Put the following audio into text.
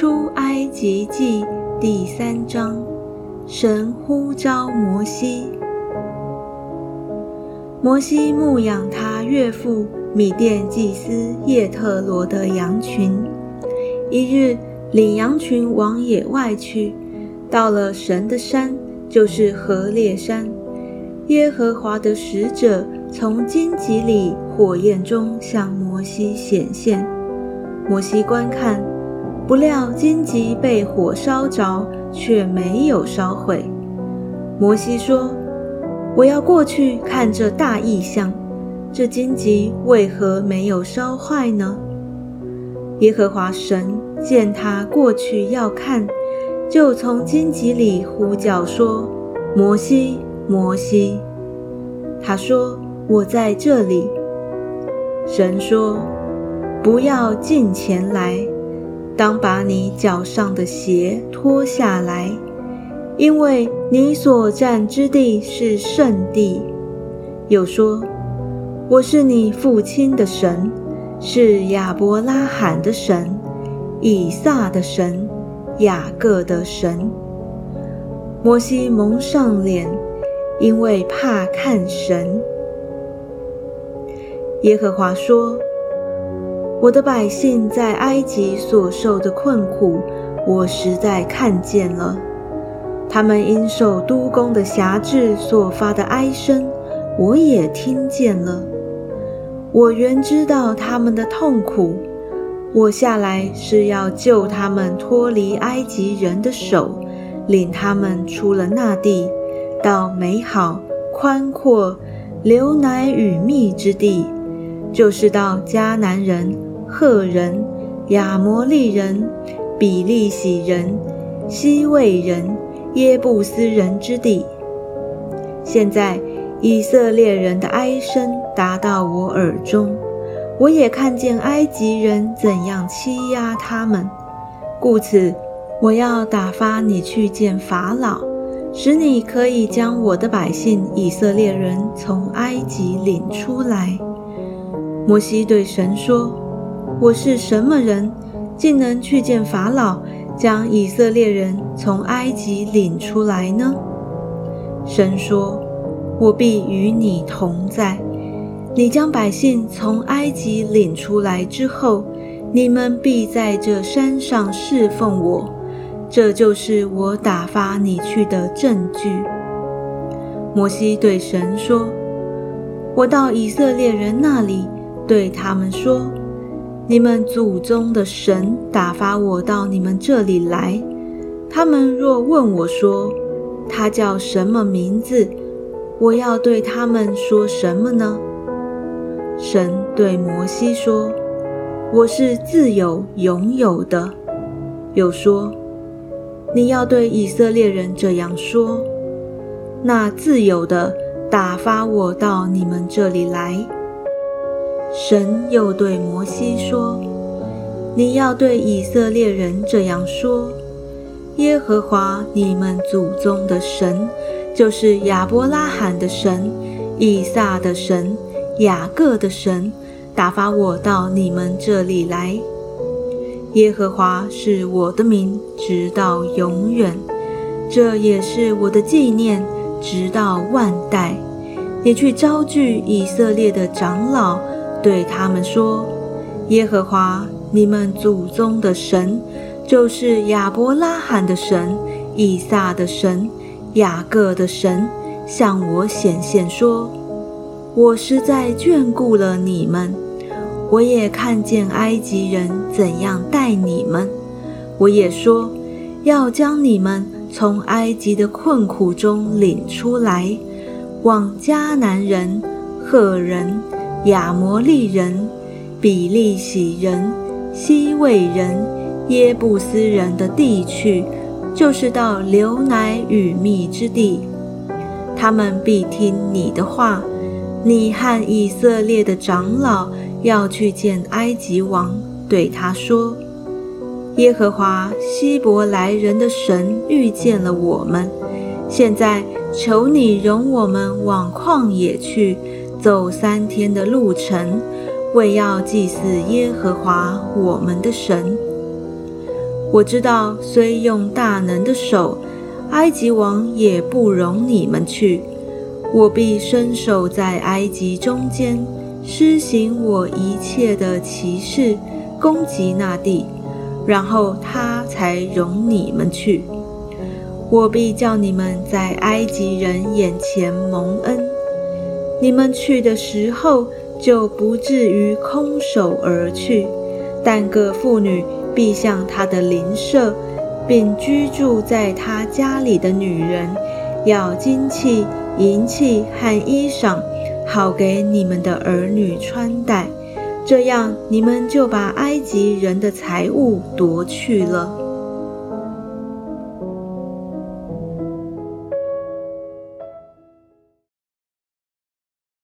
出埃及记第三章，神呼召摩西。摩西牧养他岳父米甸祭司叶特罗的羊群。一日，领羊群往野外去，到了神的山，就是何烈山。耶和华的使者从荆棘里火焰中向摩西显现。摩西观看，不料荆棘被火烧着，却没有烧毁。摩西说：“我要过去看这大异象，这荆棘为何没有烧坏呢？”耶和华神见他过去要看，就从荆棘里呼叫说：“摩西，摩西。”他说：“我在这里。”神说：“不要近前来，当把你脚上的鞋脱下来，因为你所站之地是圣地。”又说：“我是你父亲的神。”是亚伯拉罕的神，以撒的神，雅各的神。摩西蒙上脸，因为怕看神。耶和华说：“我的百姓在埃及所受的困苦，我实在看见了；他们因受督工的辖制所发的哀声，我也听见了。”我原知道他们的痛苦，我下来是要救他们脱离埃及人的手，领他们出了那地，到美好、宽阔、流奶与蜜之地，就是到迦南人、赫人、亚摩利人、比利洗人、西魏人、耶布斯人之地。现在。以色列人的哀声达到我耳中，我也看见埃及人怎样欺压他们，故此我要打发你去见法老，使你可以将我的百姓以色列人从埃及领出来。摩西对神说：“我是什么人，竟能去见法老，将以色列人从埃及领出来呢？”神说。我必与你同在。你将百姓从埃及领出来之后，你们必在这山上侍奉我。这就是我打发你去的证据。摩西对神说：“我到以色列人那里，对他们说：你们祖宗的神打发我到你们这里来。他们若问我说，他叫什么名字？”我要对他们说什么呢？神对摩西说：“我是自有拥有的。”又说：“你要对以色列人这样说：那自有的打发我到你们这里来。”神又对摩西说：“你要对以色列人这样说：耶和华你们祖宗的神。”就是亚伯拉罕的神、以撒的神、雅各的神，打发我到你们这里来。耶和华是我的名，直到永远。这也是我的纪念，直到万代。你去招聚以色列的长老，对他们说：耶和华你们祖宗的神，就是亚伯拉罕的神、以撒的神。雅各的神向我显现说：“我实在眷顾了你们，我也看见埃及人怎样待你们。我也说要将你们从埃及的困苦中领出来，往迦南人、赫人、亚摩利人、比利洗人、西魏人、耶布斯人的地去。”就是到流奶与蜜之地，他们必听你的话。你和以色列的长老要去见埃及王，对他说：“耶和华希伯来人的神遇见了我们，现在求你容我们往旷野去，走三天的路程，为要祭祀耶和华我们的神。”我知道，虽用大能的手，埃及王也不容你们去。我必伸手在埃及中间，施行我一切的奇事，攻击那地，然后他才容你们去。我必叫你们在埃及人眼前蒙恩，你们去的时候就不至于空手而去。但各妇女必向她的邻舍，并居住在她家里的女人，要金器、银器和衣裳，好给你们的儿女穿戴。这样，你们就把埃及人的财物夺去了。